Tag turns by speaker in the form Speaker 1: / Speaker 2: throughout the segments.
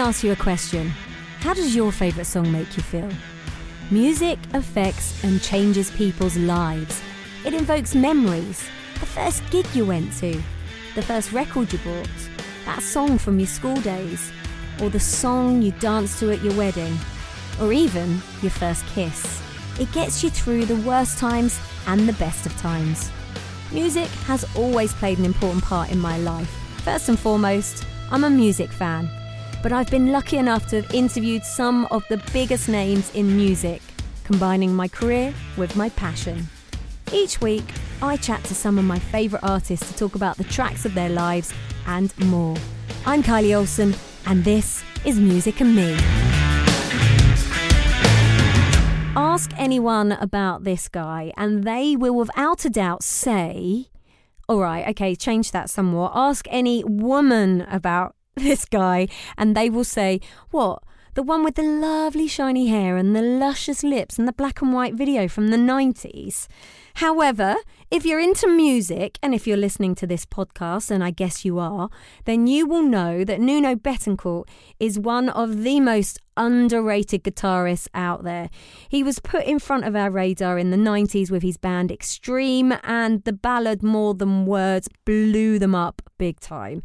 Speaker 1: Ask you a question. How does your favourite song make you feel? Music affects and changes people's lives. It invokes memories. The first gig you went to, the first record you bought, that song from your school days, or the song you danced to at your wedding, or even your first kiss. It gets you through the worst times and the best of times. Music has always played an important part in my life. First and foremost, I'm a music fan but I've been lucky enough to have interviewed some of the biggest names in music, combining my career with my passion. Each week, I chat to some of my favourite artists to talk about the tracks of their lives and more. I'm Kylie Olsson, and this is Music and Me. Ask anyone about this guy, and they will without a doubt say, all right, okay, change that somewhat. Ask any woman about this guy, and they will say, What? The one with the lovely shiny hair and the luscious lips and the black and white video from the 90s. However, if you're into music and if you're listening to this podcast, and I guess you are, then you will know that Nuno Bettencourt is one of the most underrated guitarists out there. He was put in front of our radar in the 90s with his band Extreme, and the ballad More Than Words blew them up big time.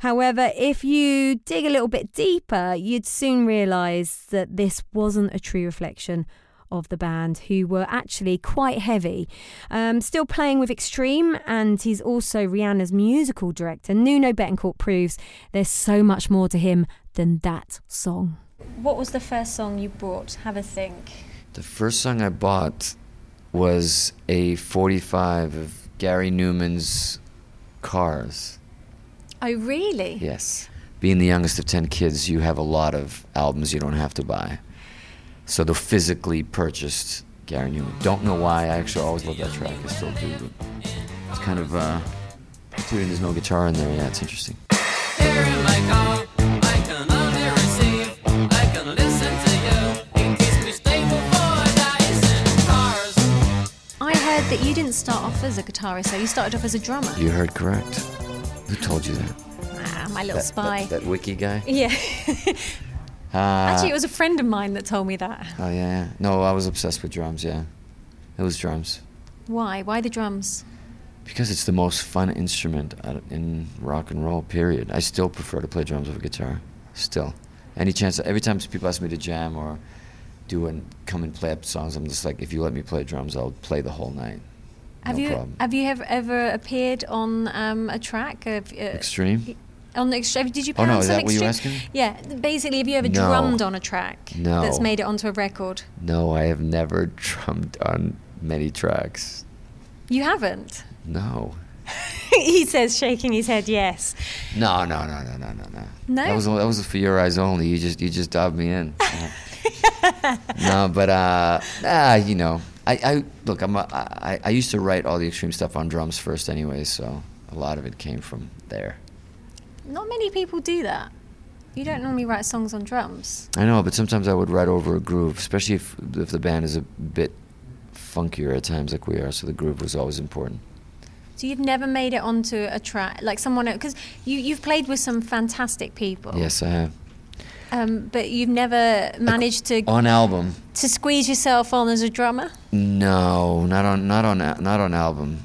Speaker 1: However, if you dig a little bit deeper, you'd soon realise that this wasn't a true reflection of the band, who were actually quite heavy. Um, still playing with Extreme, and he's also Rihanna's musical director. Nuno Bettencourt proves there's so much more to him than that song. What was the first song you bought? Have a think.
Speaker 2: The first song I bought was a 45 of Gary Numan's Cars.
Speaker 1: Oh, really?
Speaker 2: Yes. Being the youngest of 10 kids, you have a lot of albums you don't have to buy. So the physically purchased Gary Numan. Don't know why. I actually always love that track. I still do. But it's kind of, uh, considering there's no guitar in there, yeah, it's interesting.
Speaker 1: I heard that you didn't start off as a guitarist, so you started off as a drummer.
Speaker 2: You heard correct. Who told you that?
Speaker 1: Ah, my little
Speaker 2: that,
Speaker 1: spy.
Speaker 2: That, that wiki guy?
Speaker 1: Yeah.
Speaker 2: Uh,
Speaker 1: Actually, it was a friend of mine that told me that.
Speaker 2: Oh, yeah, yeah. No, I was obsessed with drums, yeah. It was drums.
Speaker 1: Why? Why the drums?
Speaker 2: Because it's the most fun instrument in rock and roll, period. I still prefer to play drums over guitar. Still. Any chance, every time people ask me to jam or do and come and play up songs, I'm just like, if you let me play drums, I'll play the whole night.
Speaker 1: Have
Speaker 2: no
Speaker 1: you
Speaker 2: problem.
Speaker 1: have you ever, ever appeared on um, a track? Of, uh,
Speaker 2: Extreme?
Speaker 1: On the extreme, did you
Speaker 2: Oh, no,
Speaker 1: on
Speaker 2: is
Speaker 1: some
Speaker 2: that what you
Speaker 1: extreme?
Speaker 2: asking?
Speaker 1: Yeah, basically, have you ever
Speaker 2: No.
Speaker 1: drummed on a track
Speaker 2: No.
Speaker 1: that's made it onto a record?
Speaker 2: No, I have never drummed on many tracks.
Speaker 1: You haven't.
Speaker 2: No.
Speaker 1: he says, shaking his head, yes.
Speaker 2: No, no, no, no, no, no, no.
Speaker 1: No?
Speaker 2: That was that was for your eyes only. You just you just dubbed me in. no, but uh, ah, you know, I, I look. I'm a, I, I used to write all the extreme stuff on drums first, anyway. So a lot of it came from there.
Speaker 1: Not many people do that. You don't normally write songs on drums.
Speaker 2: I know, but sometimes I would write over a groove, especially if if the band is a bit funkier at times, like we are. So the groove was always important.
Speaker 1: So you've never made it onto a track like someone because you you've played with some fantastic people.
Speaker 2: Yes, I have.
Speaker 1: Um, but you've never managed to
Speaker 2: On album,
Speaker 1: to squeeze yourself on as a drummer.
Speaker 2: No, not on not on not on album.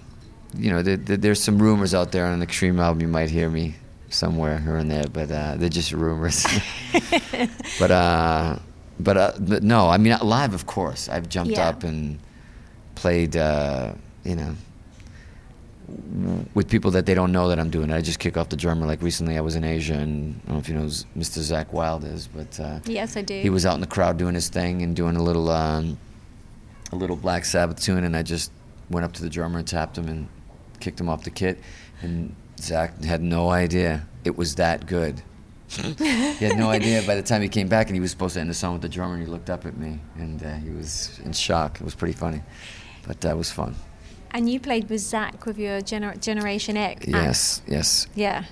Speaker 2: You know, there, there, there's some rumors out there on an extreme album. You might hear me somewhere here and there, but uh, they're just rumors. but uh, but uh, but no, I mean live, of course. I've jumped
Speaker 1: Yeah.
Speaker 2: up and played. Uh, you know. With people that they don't know that I'm doing it, I just kick off the drummer. Like recently, I was in Asia, and I don't know if you know Mr. Zakk Wylde is, but uh,
Speaker 1: Yes, I do.
Speaker 2: he was out in the crowd doing his thing and doing a little um, a little Black Sabbath tune, and I just went up to the drummer and tapped him and kicked him off the kit. And Zakk had no idea it was that good. he had no idea by the time he came back and he was supposed to end the song with the drummer and he looked up at me and uh, he was in shock. It was pretty funny, but that was fun.
Speaker 1: And you played with Zakk with your gener- Generation Axe.
Speaker 2: Yes, yes.
Speaker 1: Yeah.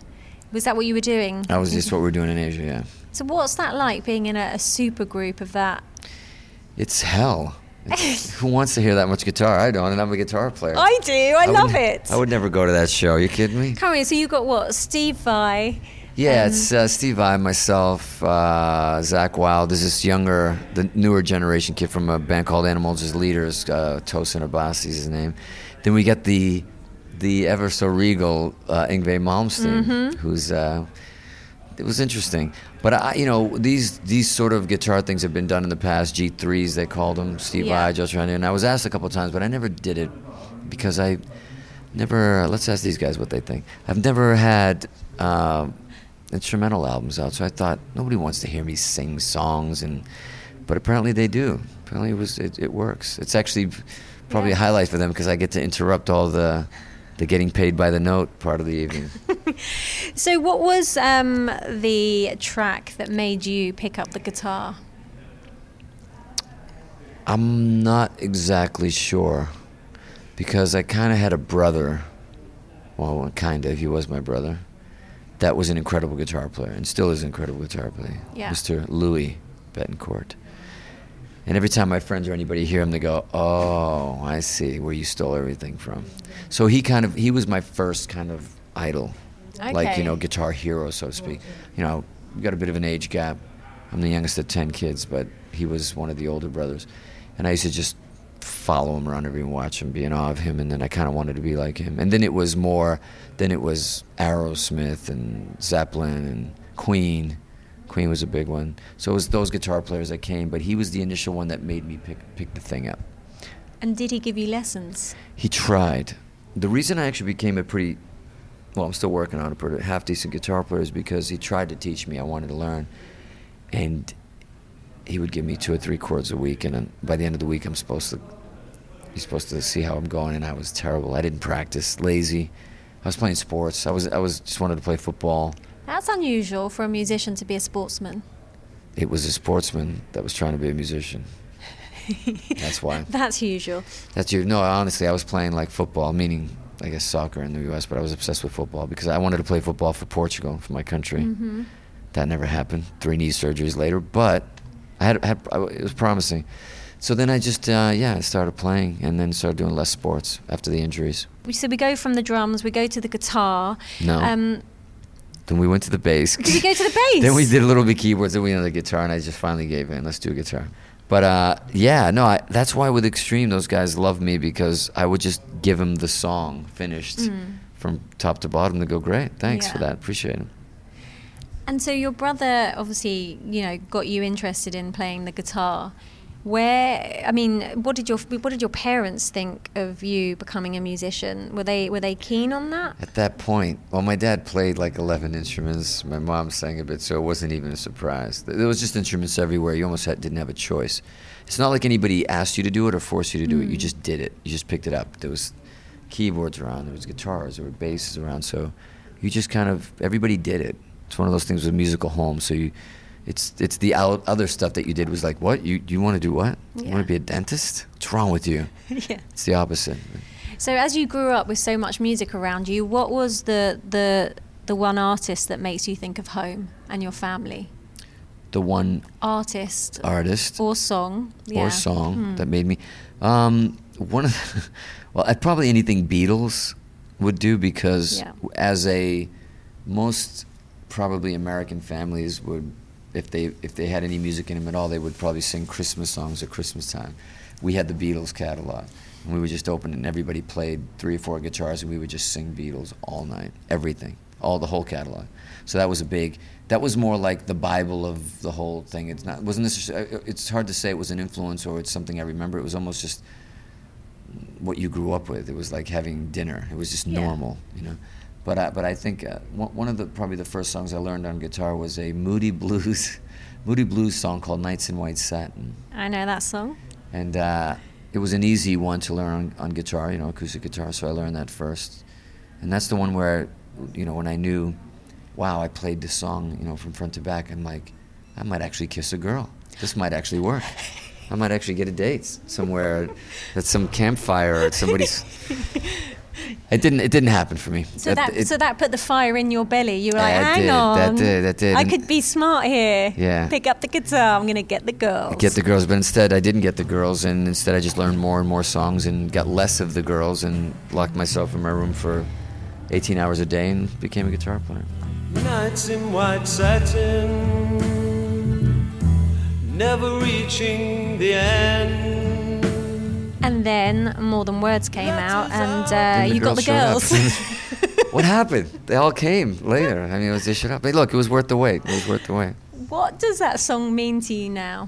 Speaker 1: Was that what you were doing?
Speaker 2: That was just what we were doing in Asia, yeah.
Speaker 1: So what's that like being in a, a super group of that?
Speaker 2: It's hell. It's, who wants to hear that much guitar? I don't, and I'm a guitar player.
Speaker 1: I do. I,
Speaker 2: would
Speaker 1: love
Speaker 2: ne-
Speaker 1: it.
Speaker 2: I would never go to that show. Are you kidding me?
Speaker 1: Come on, so you got what? Steve Vai.
Speaker 2: Yeah,
Speaker 1: Um,
Speaker 2: it's uh, Steve Vai, myself, uh, Zakk Wylde. There's this younger, the newer generation kid from a band called Animals as Leaders. Uh, Tosin Abasi is his name. Then we get the the ever so regal uh, Yngwie Malmsteen,
Speaker 1: Mm-hmm.
Speaker 2: who's. Uh, it was interesting, but I, you know, these these sort of guitar things have been done in the past. G threes, they called them. Steve
Speaker 1: Yeah.
Speaker 2: Vai, Joe Trent, and I was asked a couple of times, but I never did it because I never. Let's ask these guys what they think. I've never had um, instrumental albums out, so I thought nobody wants to hear me sing songs, and but apparently they do. Apparently it was it, it works. It's actually probably a highlight for them because I get to interrupt all the the getting paid by the note part of the evening.
Speaker 1: So what was um, the track that made you pick up the guitar?
Speaker 2: I'm not exactly sure because I kind of had a brother. Well, kind of. He was my brother. That was an incredible guitar player and still is an incredible guitar player.
Speaker 1: Yeah.
Speaker 2: Mr. Louis Bettencourt. And every time my friends or anybody hear him, they go, "Oh, I see where you stole everything from." So he kind of he was my first kind of idol, like you know, guitar hero, so to speak. You know, we got a bit of an age gap. I'm the youngest of ten kids, but he was one of the older brothers, and I used to just follow him around everywhere, watch him, be in awe of him, and then I kind of wanted to be like him. And then it was more, then it was Aerosmith and Zeppelin and Queen. Queen was a big one. So it was those guitar players that came, but he was the initial one that made me pick pick the thing up.
Speaker 1: And did he give you lessons?
Speaker 2: He tried. The reason I actually became a pretty, well, I'm still working on it, but a half decent guitar player is because he tried to teach me. I wanted to learn, and he would give me two or three chords a week, and then by the end of the week, I'm supposed to. He's supposed to see how I'm going, and I was terrible. I didn't practice, lazy. I was playing sports. I was I was just wanted to play football.
Speaker 1: That's unusual for a musician to be a sportsman.
Speaker 2: It was a sportsman that was trying to be a musician. That's why.
Speaker 1: That's usual.
Speaker 2: That's you. No, honestly, I was playing like football, meaning I guess soccer in the U.S., but I was obsessed with football because I wanted to play football for Portugal, for my country.
Speaker 1: Mm-hmm.
Speaker 2: That never happened. Three knee surgeries later, but I had, had I, it was promising. So then I just uh, yeah, I started playing and then started doing less sports after the injuries.
Speaker 1: So we go from the drums, we go to the guitar.
Speaker 2: No.
Speaker 1: Um,
Speaker 2: Then we went to the bass.
Speaker 1: did we go to the bass?
Speaker 2: then we did a little bit keyboards, then we the guitar, and I just finally gave in. Let's do a guitar. But uh, yeah, no, I, that's why with Extreme, those guys love me because I would just give them the song finished from top to bottom. They go, great, thanks for
Speaker 1: Mm.
Speaker 2: That, appreciate it.
Speaker 1: And so your brother obviously, you know, got you interested in playing the guitar. Where, I mean, what did your what did your parents think of you becoming a musician? Were they were they keen on that?
Speaker 2: At that point, well, my dad played like 11 instruments. My mom sang a bit, so it wasn't even a surprise. There was just instruments everywhere. You almost had, didn't have a choice. It's not like anybody asked you to do it or forced you to do it. You mm. just did it. You just picked it up. There was keyboards around. There was guitars. There were basses around. So you just kind of everybody did it. It's one of those things with musical homes. So you, it's it's the other stuff that you did was like, what you you want to do what? You want to be a dentist? What's wrong with you?
Speaker 1: yeah.
Speaker 2: It's the opposite.
Speaker 1: So as you grew up with so much music around you, what was the the the one artist that makes you think of home and your family?
Speaker 2: The one
Speaker 1: Artist
Speaker 2: artist
Speaker 1: or song? Yeah.
Speaker 2: or song
Speaker 1: Hmm.
Speaker 2: that made me. Um, one of, the, well, I probably anything Beatles would do because
Speaker 1: Yeah.
Speaker 2: as a most probably American families would, if they if they had any music in them at all, they would probably sing Christmas songs at Christmas time. We had the Beatles catalog, and we would just open it, and everybody played three or four guitars, and we would just sing Beatles all night, everything, all the whole catalog. So that was a big. That was more like the Bible of the whole thing. It's not wasn't necessarily. Uh, uh, it's hard to say it was an influence or it's something I remember. It was almost just what you grew up with. It was like having dinner. It was just
Speaker 1: Yeah.
Speaker 2: normal, you know. But I, but I think uh, one of the probably the first songs I learned on guitar was a Moody Blues, Moody Blues song called "Nights in White Satin,"
Speaker 1: I know that song.
Speaker 2: and uh, it was an easy one to learn on, on guitar, you know, acoustic guitar. So I learned that first, and that's the one where, you know, when I knew, wow, I played this song, you know, from front to back. I'm like, I might actually kiss a girl. This might actually work. I might actually get a date somewhere at some campfire or at somebody's. It didn't. It didn't happen for me.
Speaker 1: So that,
Speaker 2: it,
Speaker 1: so that put the fire in your belly. You were like,
Speaker 2: That
Speaker 1: hang
Speaker 2: did,
Speaker 1: on,
Speaker 2: that did, that did.
Speaker 1: I could be smart here.
Speaker 2: Yeah.
Speaker 1: Pick up the guitar. I'm gonna get the girls.
Speaker 2: get the girls, but instead I didn't get the girls, and instead I just learned more and more songs and got less of the girls and locked myself in my room for 18 hours a day and became a guitar player.
Speaker 3: Nights in white satin, never reaching the end.
Speaker 1: And then More Than Words came out, and uh, you got the girls.
Speaker 2: what happened? They all came later. I mean, it was, they showed up. But look, it was worth the wait. It was worth the wait.
Speaker 1: what does that song mean to you now?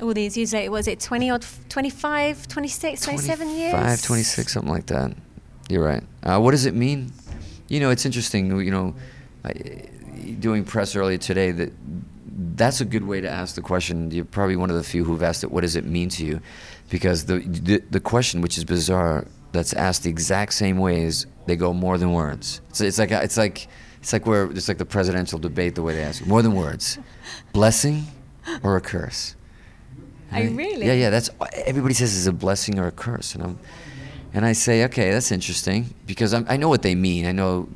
Speaker 1: All these years later, was it 20 odd, 25, 26, 27 years?
Speaker 2: 25, 26, something like that. You're right. Uh, what does it mean? You know, it's interesting. You know, I, doing press earlier today, that that's a good way to ask the question. You're probably one of the few who've asked it. What does it mean to you? Because the the, the question, which is bizarre, that's asked the exact same way is they go more than words. It's, it's like it's like it's like where it's like the presidential debate. The way they ask it. more than words, blessing or a curse.
Speaker 1: Oh, really?
Speaker 2: Yeah, yeah. That's everybody says is a blessing or a curse, and I'm, and I say, okay, that's interesting because I'm, I know what they mean. I know.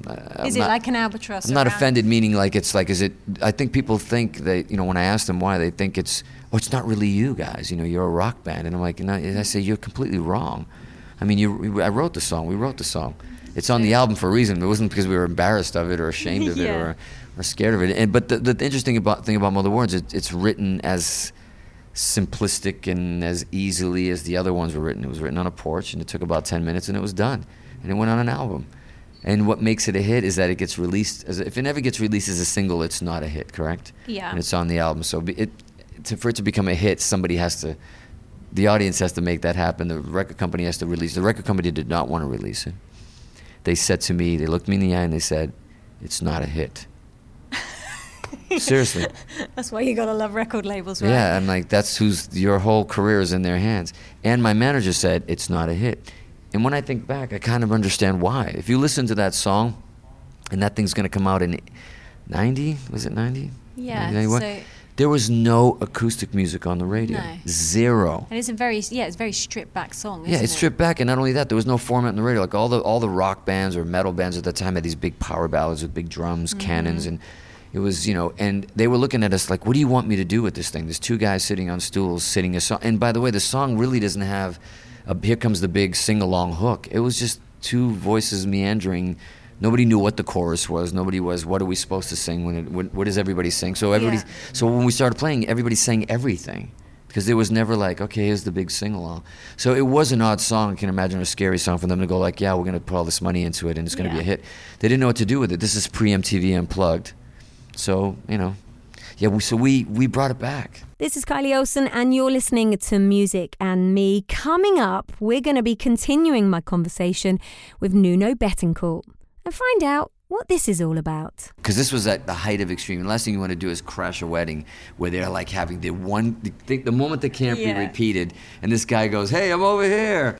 Speaker 1: Is
Speaker 2: I'm
Speaker 1: it
Speaker 2: not-
Speaker 1: like an albatross?
Speaker 2: I'm not offended, meaning like it's like, is it? I think people think that you know when I ask them why, they think it's, oh, it's not really you guys. You know, you're a rock band, and I'm like, no, and I say you're completely wrong. I mean, you, I wrote the song. We wrote the song. It's on the album for a reason. It wasn't because we were embarrassed of it or ashamed of it or, or scared of it. And but the, the interesting about thing about More Than Words, it, it's written as simplistic and as easily as the other ones were written. It was written on a porch, and it took about ten minutes, and it was done, and it went on an album. And what makes it a hit is that it gets released. As if it never gets released as a single, it's not a hit, correct?
Speaker 1: Yeah.
Speaker 2: And it's on the album, so it to, for it to become a hit, somebody has to, the audience has to make that happen. The record company has to release. The record company did not want to release it. They said to me, they looked me in the eye and they said, "It's not a hit." Seriously.
Speaker 1: That's why you gotta love record labels, right?
Speaker 2: Yeah, I'm like, that's who's your whole career is in their hands. And my manager said it's not a hit. And when I think back, I kind of understand why. If you listen to that song, and that thing's gonna come out in 90, was it 90?
Speaker 1: Yeah,
Speaker 2: 91?
Speaker 1: so-
Speaker 2: there was no acoustic music on the radio.
Speaker 1: No.
Speaker 2: Zero.
Speaker 1: And it's a very yeah, it's a very stripped back song.
Speaker 2: Yeah, it's
Speaker 1: it?
Speaker 2: stripped back, and not only that, there was no format in the radio. Like all the all the rock bands or metal bands at the time had these big power ballads with big drums,
Speaker 1: Mm-hmm.
Speaker 2: cannons, and it was you know, and they were looking at us like, "What do you want me to do with this thing?" There's two guys sitting on stools, sitting a song. And by the way, the song really doesn't have a "Here comes the big sing along" hook. It was just two voices meandering. Nobody knew what the chorus was. Nobody was. What are we supposed to sing? When, it, when what does everybody sing? So everybody.
Speaker 1: Yeah.
Speaker 2: So when we started playing, everybody sang everything because there was never like, okay, here's the big sing along. So it was an odd song. I can imagine a scary song for them to go like, yeah, we're gonna put all this money into it and it's gonna be a hit. They didn't know what to do with it. This is pre MTV Unplugged, so you know, yeah. We, so we we brought it back.
Speaker 1: This is Kylie Olsson, and you're listening to Music and Me. Coming up, we're going to be continuing my conversation with Nuno Bettencourt and find out what this is all about.
Speaker 2: Because this was at the height of extreme. The last thing you want to do is crash a wedding where they're like having the one, the, the moment that can't
Speaker 1: Yeah.
Speaker 2: be repeated, and this guy goes, "Hey, I'm over here."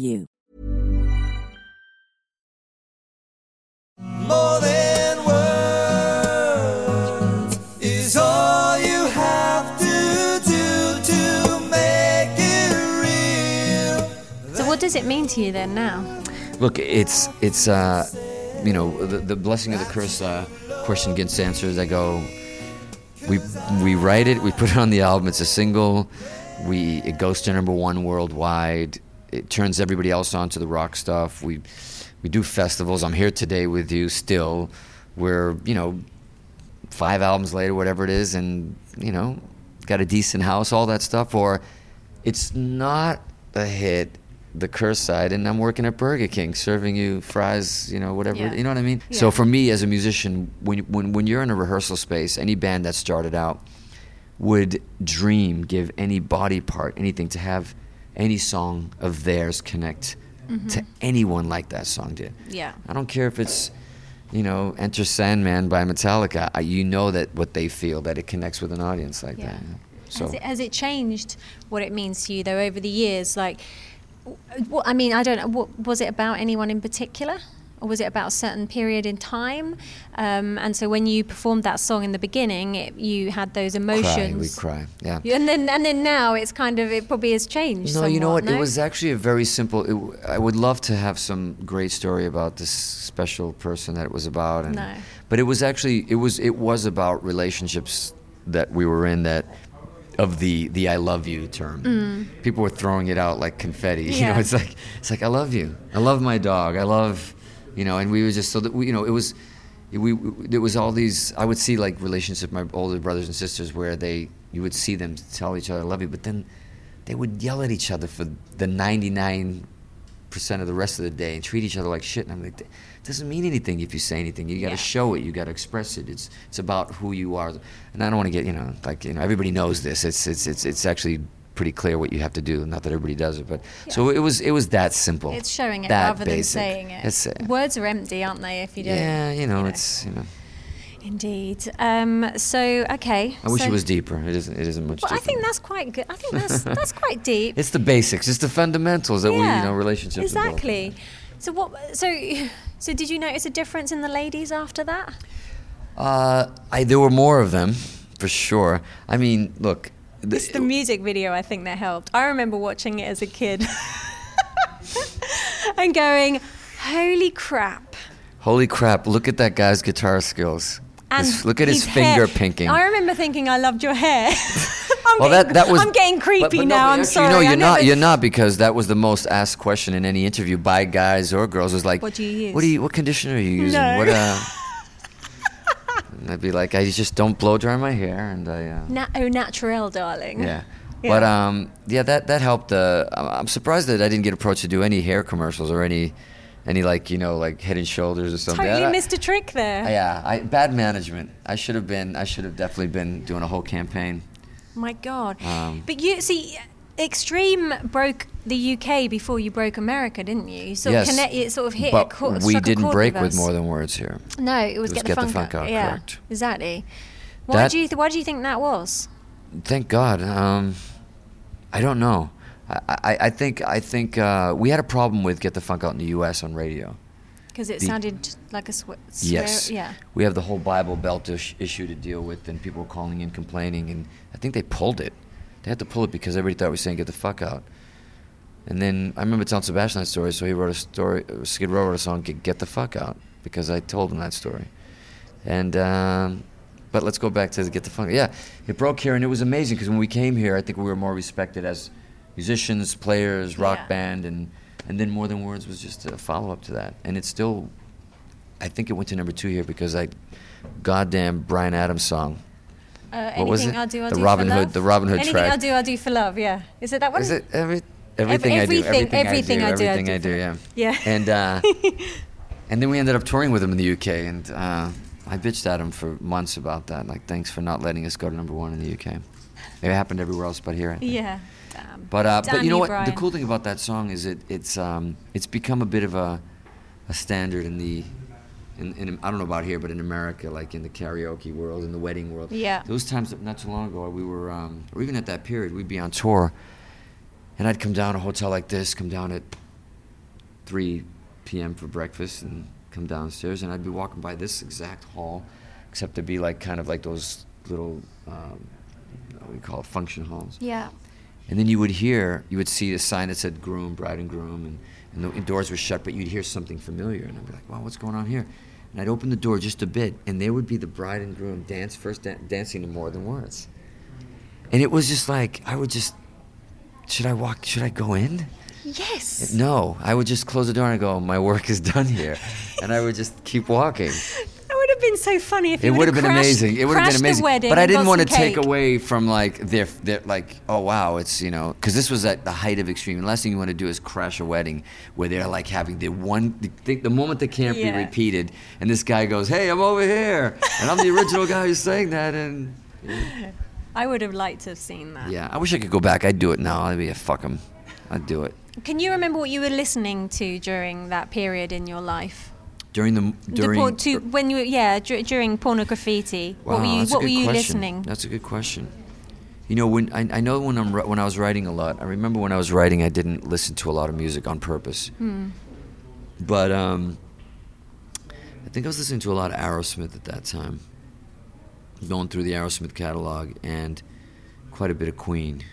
Speaker 4: you.
Speaker 3: So, what
Speaker 1: does it mean to you then now?
Speaker 2: Look, it's it's uh, you know the, the blessing of the curse uh, question gets answers. I go, we we write it, we put it on the album. It's a single. We it goes to number one worldwide. It turns everybody else on to the rock stuff. We we do festivals. I'm here today with you still. We're you know five albums later, whatever it is, and you know got a decent house, all that stuff. Or it's not a hit the curse side and I'm working at Burger King serving you fries, you know, whatever,
Speaker 1: Yeah.
Speaker 2: you know what I mean?
Speaker 1: Yeah.
Speaker 2: So for me as a musician, when, when, when you're in a rehearsal space, any band that started out would dream, give any body part, anything to have any song of theirs connect to mm-hmm. anyone like that song did.
Speaker 1: Yeah.
Speaker 2: I don't care if it's, you know, Enter Sandman by Metallica. I, you know that what they feel, that it connects with an audience like
Speaker 1: Yeah.
Speaker 2: that. So
Speaker 1: Has it, has it changed what it means to you though over the years? Like, what, I mean, I don't know. What, was it about anyone in particular, or was it about a certain period in time? Um, and so when you performed that song in the beginning, it, you had those
Speaker 2: cry, we
Speaker 1: emotions.
Speaker 2: cry, yeah.
Speaker 1: And then and then now it's kind of it probably has changed.
Speaker 2: No, you know what?
Speaker 1: somewhat,
Speaker 2: It was actually a very simple. It, I would love to have some great story about this special person that it was about, and
Speaker 1: No.
Speaker 2: but it was actually it was it was about relationships that we were in that of the the I love you term. People were throwing it out like confetti. You
Speaker 1: Mm. Yeah.
Speaker 2: know, it's like it's like I love you. I love my dog. I love, you know, and we were just so that we, you know, it was. We, there was all these. I would see like relationships with my older brothers and sisters where they, you would see them tell each other "I love you," but then they would yell at each other for the 99 percent of the rest of the day and treat each other like shit. And I'm like, it doesn't mean anything if you say anything. You got to
Speaker 1: Yeah.
Speaker 2: show it. You got to express it. It's it's about who you are. And I don't want to get you know like you know everybody knows this. It's it's it's it's actually pretty clear what you have to do. Not that everybody does it, but so it was it was that simple.
Speaker 1: It's showing it
Speaker 2: that
Speaker 1: rather than saying it.
Speaker 2: It's, uh,
Speaker 1: Words are empty, aren't they? If you don't.
Speaker 2: yeah, you know,
Speaker 1: you know.
Speaker 2: it's you know.
Speaker 1: Indeed. Um, so okay.
Speaker 2: I wish
Speaker 1: so,
Speaker 2: it was deeper. It isn't. It isn't much.
Speaker 1: Well, I think that's quite good. I think that's that's quite deep.
Speaker 2: it's the basics. It's the fundamentals that we you know relationships.
Speaker 1: Exactly. So what? So so did you notice a difference in the ladies after that?
Speaker 2: Uh, I there were more of them, for sure. I mean, look. The-
Speaker 1: It's the music video I think that helped. I remember watching it as a kid and going, "Holy crap!"
Speaker 2: holy crap! Look at that guy's guitar skills.
Speaker 1: And
Speaker 2: His- look at his,
Speaker 1: his
Speaker 2: finger pinking.
Speaker 1: I remember thinking, "I loved your hair." I'm
Speaker 2: well,
Speaker 1: getting,
Speaker 2: that that was.
Speaker 1: I'm getting creepy
Speaker 2: but no,
Speaker 1: now.
Speaker 2: but
Speaker 1: I'm
Speaker 2: actually,
Speaker 1: sorry.
Speaker 2: No, you're not. You're not because that was the most asked question in any interview by guys or girls. Was like,
Speaker 1: What do you use?
Speaker 2: What do you? What conditioner are you using?
Speaker 1: No.
Speaker 2: What uh? and I'd be like, I just don't blow dry my hair, and I. Uh,
Speaker 1: Na- oh, natural, darling.
Speaker 2: Yeah.
Speaker 1: Yeah.
Speaker 2: But um, yeah, that that helped. Uh, I'm I'm surprised that I didn't get approached to do any hair commercials or any, any like you know like Head and Shoulders or something.
Speaker 1: Totally
Speaker 2: I-
Speaker 1: missed a trick there.
Speaker 2: Yeah, I, bad management. I should have been. I should have definitely been doing a whole campaign.
Speaker 1: My God.
Speaker 2: Um,
Speaker 1: but you see, Extreme broke the UK before you broke America, didn't you? You sort
Speaker 2: yes,
Speaker 1: of connect, it sort of hit.
Speaker 2: but
Speaker 1: a chord,
Speaker 2: we didn't break
Speaker 1: with,
Speaker 2: with more than words here.
Speaker 1: No, it was, get, the, funk out. Yeah,
Speaker 2: correct.
Speaker 1: exactly. Why
Speaker 2: That-
Speaker 1: do you th- Why do you think that was?
Speaker 2: Thank God. Um, I don't know. I, I, I think I think uh, we had a problem with Get the Funk Out in the U.S. on radio.
Speaker 1: Because it
Speaker 2: The-
Speaker 1: sounded like a sw- swear.
Speaker 2: Yes.
Speaker 1: Yeah.
Speaker 2: We have the whole Bible Belt ish- issue to deal with, and people were calling in complaining, and I think they pulled it. They had to pull it because everybody thought we were saying "get the fuck out." And then I remember telling Sebastian that story, so he wrote a story. Skid Row wrote a song "Get, Get the Fuck Out" because I told him that story. And um, but let's go back to "Get the Fuck." Yeah, it broke here, and it was amazing because when we came here, I think we were more respected as musicians, players, rock
Speaker 1: Yeah.
Speaker 2: band, and and then More Than Words was just a follow up to that, and it's still I think it went to number two here because I, goddamn Bryan Adams song.
Speaker 1: Uh,
Speaker 2: What was
Speaker 1: anything
Speaker 2: it?
Speaker 1: I'll do, I'll
Speaker 2: The
Speaker 1: do
Speaker 2: Robin
Speaker 1: for
Speaker 2: Hood-
Speaker 1: love?
Speaker 2: the Robin Hood
Speaker 1: anything
Speaker 2: track.
Speaker 1: I'll do, I'll do for love. Yeah. Is it that one?
Speaker 2: Is it every everything,
Speaker 1: everything-
Speaker 2: I do?
Speaker 1: everything I do, I
Speaker 2: everything
Speaker 1: do
Speaker 2: I
Speaker 1: for
Speaker 2: do. Yeah.
Speaker 1: Yeah.
Speaker 2: And uh, and then we ended up touring with him in the UK, and uh, I bitched at him for months about that. Like, thanks for not letting us go to number one in the UK. It happened everywhere else but here. I.
Speaker 1: Yeah. Damn.
Speaker 2: But uh,
Speaker 1: Damn
Speaker 2: but you know what?
Speaker 1: Bryan.
Speaker 2: The cool thing about that song is it it's um it's become a bit of a a standard in the in, in I don't know about here, but in America, like in the karaoke world, in the wedding world.
Speaker 1: Yeah.
Speaker 2: Those times not too long ago, we were um, or even at that period, we'd be on tour, and I'd come down a hotel like this, come down at 3 p.m. for breakfast, and come downstairs, and I'd be walking by this exact hall, except to be like kind of like those little um, what do we call it, function halls
Speaker 1: Yeah.
Speaker 2: and then you would hear, you would see a sign that said groom, bride and groom, and, and the doors were shut, but you'd hear something familiar, and I'd be like, wow, what's going on here? And I'd open the door just a bit, and there would be the bride and groom dance first dan- dancing to more than words, and it was just like I would just, should I walk? Should I go in?
Speaker 1: Yes.
Speaker 2: No, I would just close the door and go, my work is done here, and I would just keep walking.
Speaker 1: Have been so funny if
Speaker 2: It would have been
Speaker 1: crashed-
Speaker 2: amazing. It would have been amazing. But I didn't want to take away from like their, their like oh wow it's you know because this was at the height of extreme. The last thing you want to do is crash a wedding where they're like having the one the, the moment that can't
Speaker 1: Yeah.
Speaker 2: be repeated and this guy goes hey I'm over here and I'm the original guy who's saying that and
Speaker 1: I would have liked to have seen that.
Speaker 2: yeah I wish I could go back. I'd do it now. I'd be a fuck 'em. I'd do it
Speaker 1: Can you remember what you were listening to during that period in your life?
Speaker 2: During the during.
Speaker 1: the por- to, when you yeah dur- during Pornograffitti. what were you What were you
Speaker 2: question.
Speaker 1: listening?
Speaker 2: That's a good question. You know, when I, I know when I'm when I was writing a lot. I remember when I was writing, I didn't listen to a lot of music on purpose.
Speaker 1: Hmm.
Speaker 2: But um, I think I was listening to a lot of Aerosmith at that time. Going through the Aerosmith catalog and quite a bit of Queen,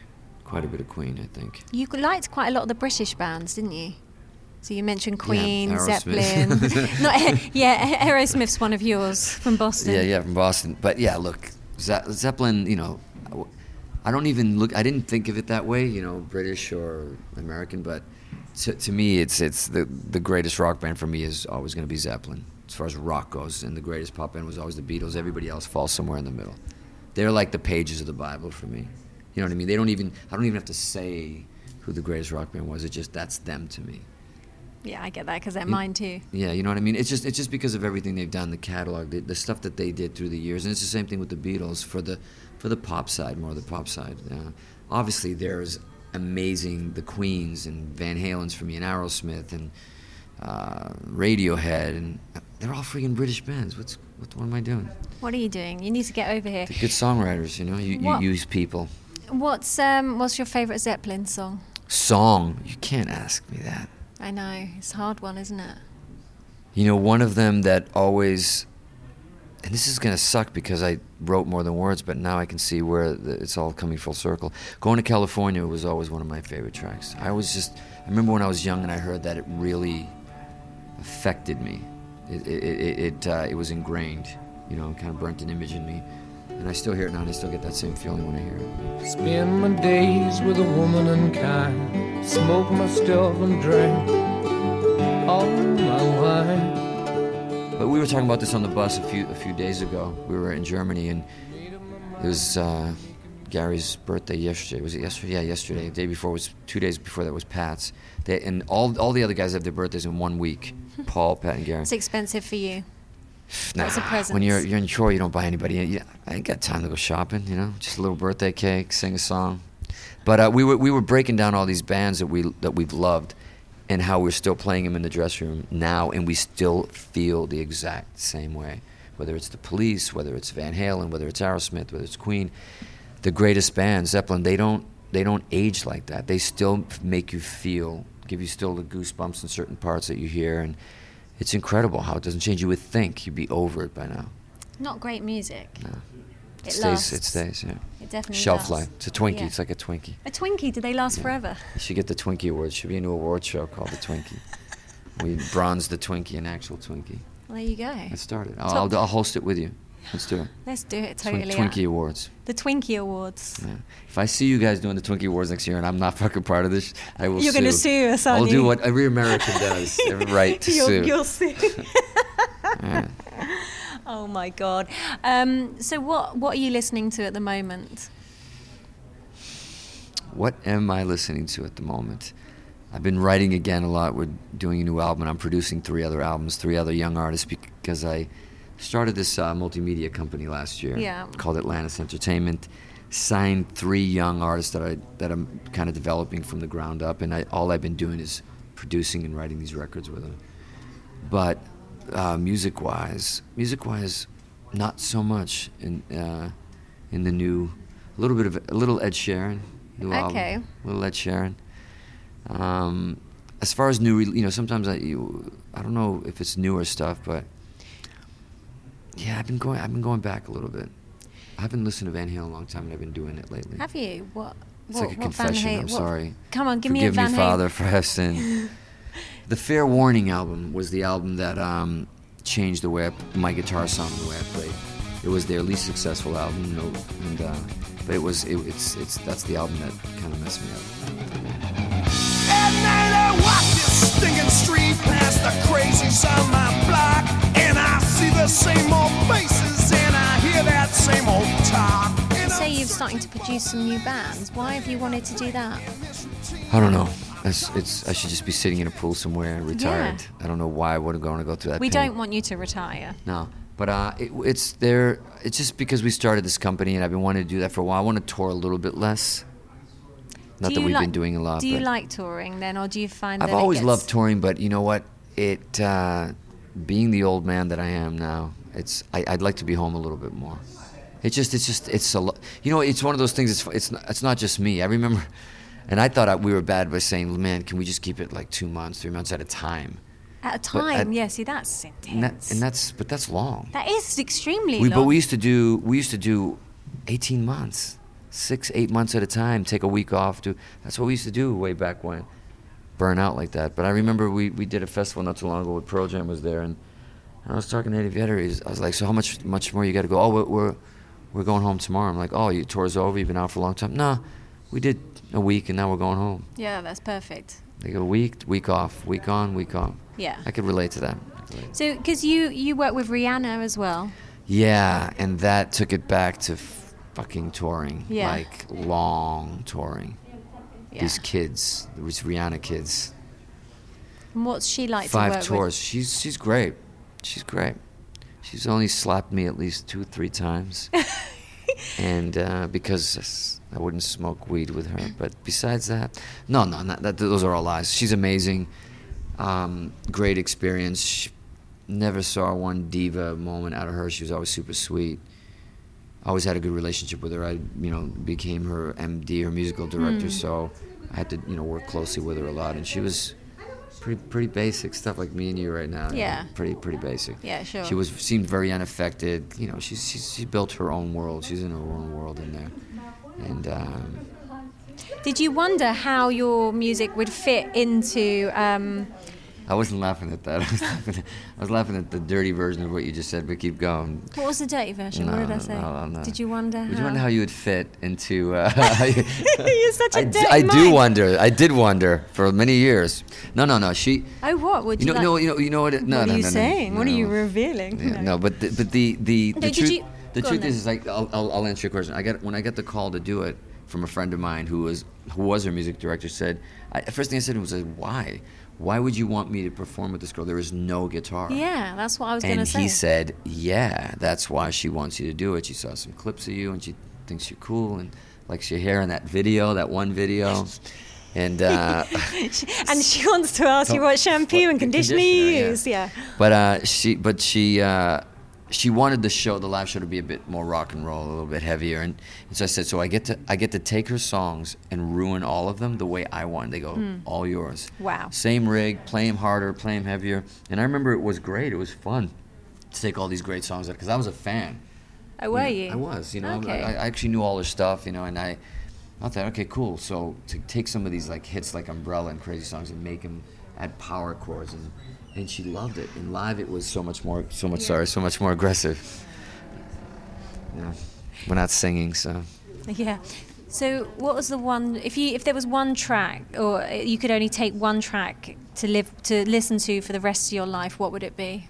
Speaker 2: quite a bit of Queen. I think.
Speaker 1: You liked quite a lot of the British bands, didn't you? So you mentioned Queen,
Speaker 2: Aerosmith.
Speaker 1: Zeppelin. Not, yeah, Aerosmith's one of yours from Boston.
Speaker 2: Yeah, yeah, from Boston. But yeah, look, Ze- Zeppelin. You know, I don't even look. I didn't think of it that way. You know, British or American. But to, to me, it's it's the the greatest rock band for me is always going to be Zeppelin as far as rock goes, and the greatest pop band was always the Beatles. Everybody else falls somewhere in the middle. They're like the pages of the Bible for me. You know what I mean? They don't even. I don't even have to say who the greatest rock band was. It just that's them to me.
Speaker 1: Yeah, I get that because they're mine too.
Speaker 2: Yeah, you know what I mean. It's just it's just because of everything they've done, the catalog, the, the stuff that they did through the years, and it's the same thing with the Beatles for the for the pop side, more the pop side. Uh, obviously, there's amazing the Queens and Van Halen's for me, and Aerosmith and uh, Radiohead, and they're all freaking British bands. What's what, what am I doing?
Speaker 1: What are you doing? You need to get over here.
Speaker 2: They're good songwriters, you know. You, you use people.
Speaker 1: What's um What's your favourite Zeppelin song?
Speaker 2: Song, you can't ask me that.
Speaker 1: I know it's a hard one, isn't it?
Speaker 2: You know, one of them that always, and this is going to suck because I wrote more than words, but now I can see where the, it's all coming full circle. Going to California was always one of my favorite tracks. I was just, I remember when I was young and I heard that it really affected me. It, it, it, it, uh, it was ingrained, you know, kind of burnt an image in me. And I still hear it now and I still get that same feeling when I hear it.
Speaker 5: Spend my days with a woman unkind. Smoke my stuff and drink all my wine.
Speaker 2: But we were talking about this on the bus a few a few days ago. We were in Germany, and it was uh, Gary's birthday yesterday. Was it yesterday? Yeah, yesterday. The day before was two days before that was Pat's. They, and all all the other guys have their birthdays in one week. Paul, Pat, and Gary.
Speaker 1: It's expensive for you.
Speaker 2: Nah, When you're you're in Troy, you don't buy anybody. I ain't got time to go shopping. You know, just a little birthday cake, sing a song. But uh, we were we were breaking down all these bands that we that we've loved, and how we're still playing them in the dressing room now, and we still feel the exact same way. Whether it's the Police, whether it's Van Halen, whether it's Aerosmith, whether it's Queen, the greatest bands, Zeppelin, they don't they don't age like that. They still make you feel, give you still the goosebumps in certain parts that you hear, and it's incredible how it doesn't change. You would think you'd be over it by now.
Speaker 1: Not great music.
Speaker 2: No.
Speaker 1: It
Speaker 2: stays.
Speaker 1: lasts.
Speaker 2: It stays. Yeah.
Speaker 1: It definitely
Speaker 2: Shelf
Speaker 1: does.
Speaker 2: life. It's a Twinkie.
Speaker 1: Yeah.
Speaker 2: It's like a Twinkie.
Speaker 1: A Twinkie. Do they last forever?
Speaker 2: You should get the Twinkie Award. Should be a new award show called the Twinkie. we bronze the Twinkie, an actual Twinkie.
Speaker 1: Well, there you go.
Speaker 2: Let's start it. I'll, I'll, I'll host it with you. Let's do it.
Speaker 1: Let's do it
Speaker 2: Twin-
Speaker 1: totally.
Speaker 2: Twinkie Awards.
Speaker 1: The Twinkie Awards.
Speaker 2: Yeah. If I see you guys doing the Twinkie Awards next year and I'm not fucking part of this, I will
Speaker 1: You're
Speaker 2: sue.
Speaker 1: gonna sue us,
Speaker 2: I'll do what every American does. Right to
Speaker 1: you'll,
Speaker 2: sue.
Speaker 1: You'll sue.
Speaker 2: Yeah.
Speaker 1: oh my god. Um, so what what are you listening to at the moment?
Speaker 2: What am I listening to at the moment? I've been writing again a lot. We're doing a new album, and I'm producing three other albums, three other young artists, because I started this uh, multimedia company last year
Speaker 1: Yeah.
Speaker 2: called Atlantis Entertainment. Signed three young artists that I that I'm kind of developing from the ground up, and I, all I've been doing is producing and writing these records with them. But uh, music-wise, music-wise, not so much in uh, in the new. A little bit of a little Ed Sheeran, new.
Speaker 1: Okay.
Speaker 2: A little Ed Sheeran. Um, as far as new, you know, sometimes I, you, I don't know if it's newer stuff, but yeah, I've been going, I've been going back a little bit. I haven't listened to Van Halen in a long time, and I've been doing it lately.
Speaker 1: Have you? What
Speaker 2: It's
Speaker 1: What-
Speaker 2: like a
Speaker 1: what
Speaker 2: confession.
Speaker 1: Halen-
Speaker 2: I'm
Speaker 1: what-
Speaker 2: sorry.
Speaker 1: Come on, give me a
Speaker 2: Forgive
Speaker 1: Van
Speaker 2: me, Father, for I've sinned. the Fair Warning album was the album that um, changed the way I, my guitar sound, the way I played. It was their least successful album, you know, and uh, but it was it, it's it's that's the album that kind of messed me up.
Speaker 6: At night I walk this stinking street past the crazies on my block, and I see the same old faces, and I hear that same old talk.
Speaker 1: You say you're starting to produce some new bands. Why have you wanted to do that?
Speaker 2: I don't know. It's, it's I should just be sitting in a pool somewhere, retired. I don't know why I wouldn't want to go through that.
Speaker 1: We
Speaker 2: pain.
Speaker 1: don't want you to retire.
Speaker 2: No, but uh, it, it's there. It's just because we started this company, and I've been wanting to do that for a while. I want to tour a little bit less. Not that we've
Speaker 1: like-
Speaker 2: been doing a lot.
Speaker 1: Do you like touring then, or do you find
Speaker 2: I've
Speaker 1: that it
Speaker 2: always
Speaker 1: gets-
Speaker 2: loved touring, but you know what? It uh, being the old man that I am now, it's I, I'd like to be home a little bit more. It just, it's just, it's a, lo- you know, it's one of those things. It's, it's, not, it's not just me. I remember, and I thought I, we were bad by saying, man, can we just keep it like two months, three months at a time?
Speaker 1: At a time, yeah. See, that's intense.
Speaker 2: And, that, and that's, but that's long.
Speaker 1: that is extremely
Speaker 2: We,
Speaker 1: long.
Speaker 2: but we used to do we used to do 18 months, six eight months at a time. Take a week off. Do that's what we used to do way back when. Burn out like that. But I remember we, we did a festival not too long ago with Pearl Jam was there, and, and I was talking to Eddie Vedder. I was like, so how much much more you got to go? Oh, we're, we're we're going home tomorrow. I'm like, oh, your tour's over. You've been out for a long time. Nah, we did a week, and now we're going home.
Speaker 1: yeah, that's perfect.
Speaker 2: They go week week off, week on, week off.
Speaker 1: Yeah.
Speaker 2: I could relate to that. I could relate.
Speaker 1: So, because you you work with Rihanna as well.
Speaker 2: Yeah, and that took it back to f- fucking touring.
Speaker 1: Yeah.
Speaker 2: Like long touring.
Speaker 1: Yeah.
Speaker 2: These kids, there was Rihanna kids.
Speaker 1: And what's she like to
Speaker 2: Five
Speaker 1: work
Speaker 2: tours. She's she's great. She's great. She's only slapped me at least two, three times. and uh, because I wouldn't smoke weed with her. But besides that, no, no, not, that, those are all lies. She's amazing. Um, great experience. Sh never saw one diva moment out of her. She was always super sweet. Always had a good relationship with her. I, you know, became her MD, her musical director.
Speaker 1: Hmm.
Speaker 2: So I had to, you know, work closely with her a lot. And she was pretty, pretty basic stuff like me and you right now. you know,
Speaker 1: Yeah.
Speaker 2: Pretty, pretty basic.
Speaker 1: Yeah, sure.
Speaker 2: She was seemed very unaffected. You know, she's she's she built her own world. She's in her own world in there. And um,
Speaker 1: Did you wonder how your music would fit into? Um,
Speaker 2: I wasn't laughing at that. I was laughing at, I was laughing at the dirty version of what you just said. But keep going.
Speaker 1: what was the dirty version?
Speaker 2: No,
Speaker 1: what did I say?
Speaker 2: no, no.
Speaker 1: Did you wonder?
Speaker 2: Would you
Speaker 1: how?
Speaker 2: wonder how you would fit into? Uh,
Speaker 1: You're such a
Speaker 2: I, d-
Speaker 1: dirty
Speaker 2: I do wonder. I did wonder for many years. No, no, no. She.
Speaker 1: I what would
Speaker 2: You
Speaker 1: you,
Speaker 2: know,
Speaker 1: like?
Speaker 2: no, you know, you know what? It, no,
Speaker 1: what
Speaker 2: no,
Speaker 1: are you
Speaker 2: no,
Speaker 1: saying? what are you revealing?
Speaker 2: Yeah, no, but the, but the the, the truth
Speaker 1: you-
Speaker 2: the truth is, is like I'll, I'll, I'll answer your question. I get when I got the call to do it from a friend of mine who was who was her music director said. I, first thing I said was, "Why? Why would you want me to perform with this girl? There is no guitar."
Speaker 1: Yeah, that's what I was going to say.
Speaker 2: And he said, "Yeah, that's why she wants you to do it. She saw some clips of you, and she thinks you're cool, and likes your hair in that video, that one video." And uh,
Speaker 1: and she wants to ask you what shampoo
Speaker 2: What
Speaker 1: and conditioner you
Speaker 2: conditioner, yeah.
Speaker 1: use. Yeah.
Speaker 2: But uh, she, but she, uh, she wanted the show, the live show, to be a bit more rock and roll, a little bit heavier. And, and so I said, so I get to, I get to take her songs and ruin all of them the way I want. They go, hmm. all yours.
Speaker 1: Wow.
Speaker 2: Same rig, play them harder, play them heavier. And I remember it was great. It was fun to take all these great songs because I was a fan.
Speaker 1: Oh, were
Speaker 2: know,
Speaker 1: you?
Speaker 2: I was. You know,
Speaker 1: Okay.
Speaker 2: I, I actually knew all her stuff. You know, and I, I thought, okay, cool. So to take some of these like hits like Umbrella and Crazy Songs and make them add power chords and and she loved it. And live, it was so much more, so much sorry, so much more aggressive. You know, we're not singing, so
Speaker 1: Yeah. So, what was the one? If you, if there was one track, or you could only take one track to live to listen to for the rest of your life, what would it be?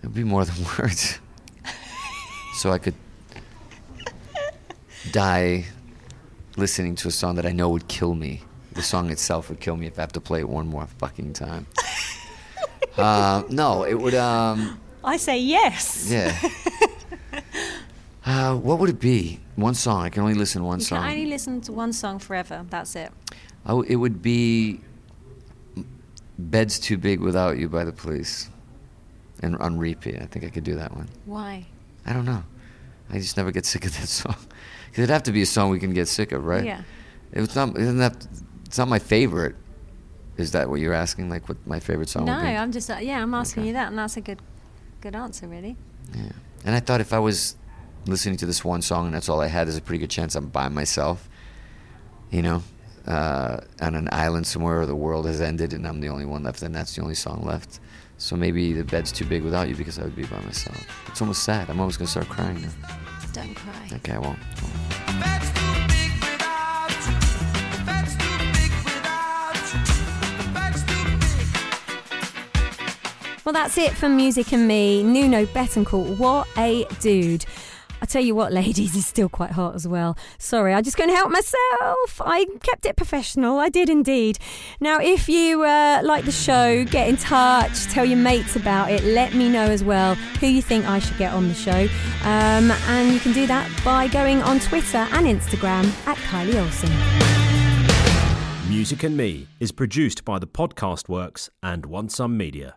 Speaker 2: it'd be more than words. so I could die listening to a song that I know would kill me. The song itself would kill me if I have to play it one more fucking time. Uh, no, it would. Um,
Speaker 1: I say yes.
Speaker 2: yeah. Uh, what would it be? One song. I can only listen to one
Speaker 1: You
Speaker 2: song.
Speaker 1: I only listen to one song forever. That's it.
Speaker 2: I w- it would be "Bed's Too Big Without You" by the Police, and on repeat. I think I could do that one.
Speaker 1: Why?
Speaker 2: I don't know. I just never get sick of that song. Because it'd have to be a song we can get sick of, right?
Speaker 1: Yeah.
Speaker 2: It's not. Isn't that? It's not my favorite. Is that what you're asking? Like what my favorite song
Speaker 1: no,
Speaker 2: would be?
Speaker 1: I'm just uh, yeah. I'm asking
Speaker 2: Okay.
Speaker 1: you that, and that's a good, good answer, really.
Speaker 2: Yeah. And I thought if I was listening to this one song and that's all I had, there's a pretty good chance I'm by myself. you know, uh, on an island somewhere where the world has ended and I'm the only one left, and that's the only song left. So maybe the bed's too big without you because I would be by myself. It's almost sad. I'm almost gonna start crying now.
Speaker 1: Don't cry.
Speaker 2: Okay, I won't. I won't.
Speaker 1: Well, that's it for Music and Me. Nuno Bettencourt, what a dude. I tell you what, ladies, he's still quite hot as well. Sorry, I just couldn't help myself. I kept it professional. I did indeed. Now, if you uh, like the show, get in touch, tell your mates about it. Let me know as well who you think I should get on the show. Um, and you can do that by going on Twitter and Instagram at Kylie Olsson.
Speaker 7: Music and Me is produced by the Podcast Works and One Some Media.